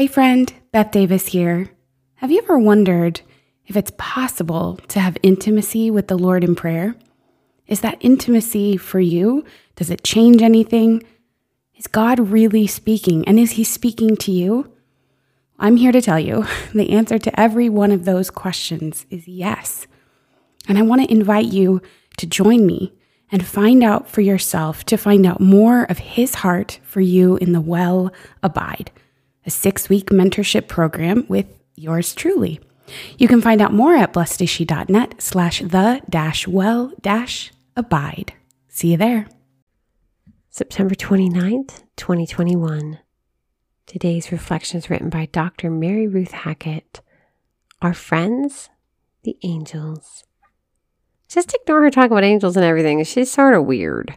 Hey, friend, Beth Davis here. Have you ever wondered if it's possible to have intimacy with the Lord in prayer? Is that intimacy for you? Does it change anything? Is God really speaking? And is He speaking to you? I'm here to tell you the answer to every one of those questions is yes. And I want to invite you to join me and find out for yourself, to find out more of His heart for you in the Well Abide a six week mentorship program with yours truly. You can find out more at blessedshe.net slash the dash well dash abide. See you there. September 29th, 2021. Today's reflection is written by Dr. Mary Ruth Hackett. Our friends, the angels. Just ignore her talk about angels and everything. She's sort of weird.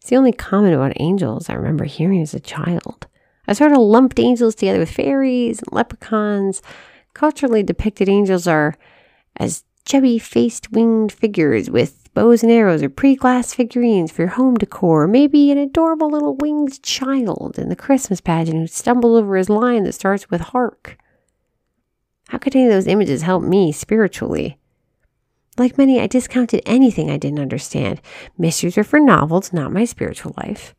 It's the only comment about angels I remember hearing as a child. I sort of lumped angels together with fairies and leprechauns. Culturally depicted angels are as chubby faced winged figures with bows and arrows or pretty glass figurines for your home decor, or maybe an adorable little winged child in the Christmas pageant who stumbled over his line that starts with hark. How could any of those images help me spiritually? Like many, I discounted anything I didn't understand. Mysteries are for novels, not my spiritual life.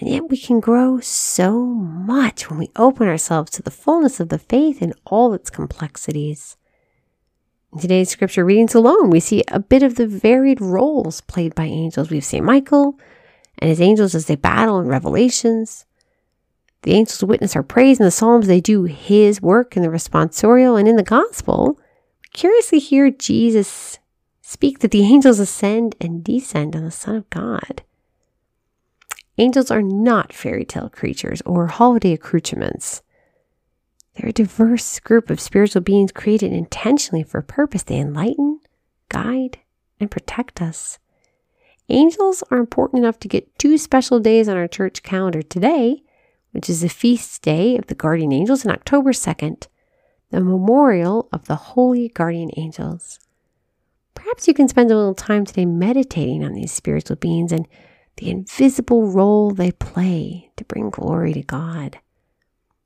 And yet we can grow so much when we open ourselves to the fullness of the faith in all its complexities. In today's scripture readings alone, we see a bit of the varied roles played by angels. We have St. Michael and his angels as they battle in Revelations. The angels witness our praise in the Psalms. They do his work in the responsorial. And in the gospel, curiously hear Jesus speak that the angels ascend and descend on the Son of God. Angels are not fairy tale creatures or holiday accoutrements. They're a diverse group of spiritual beings created intentionally for a purpose. They enlighten, guide, and protect us. Angels are important enough to get two special days on our church calendar today, which is the feast day of the guardian angels, and October 2nd, the memorial of the holy guardian angels. Perhaps you can spend a little time today meditating on these spiritual beings and the invisible role they play to bring glory to God.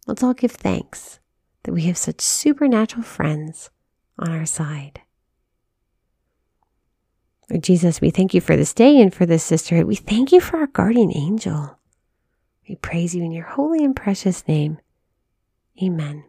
Let's all give thanks that we have such supernatural friends on our side. Lord Jesus, we thank you for this day and for this sisterhood. We thank you for our guardian angel. We praise you in your holy and precious name. Amen.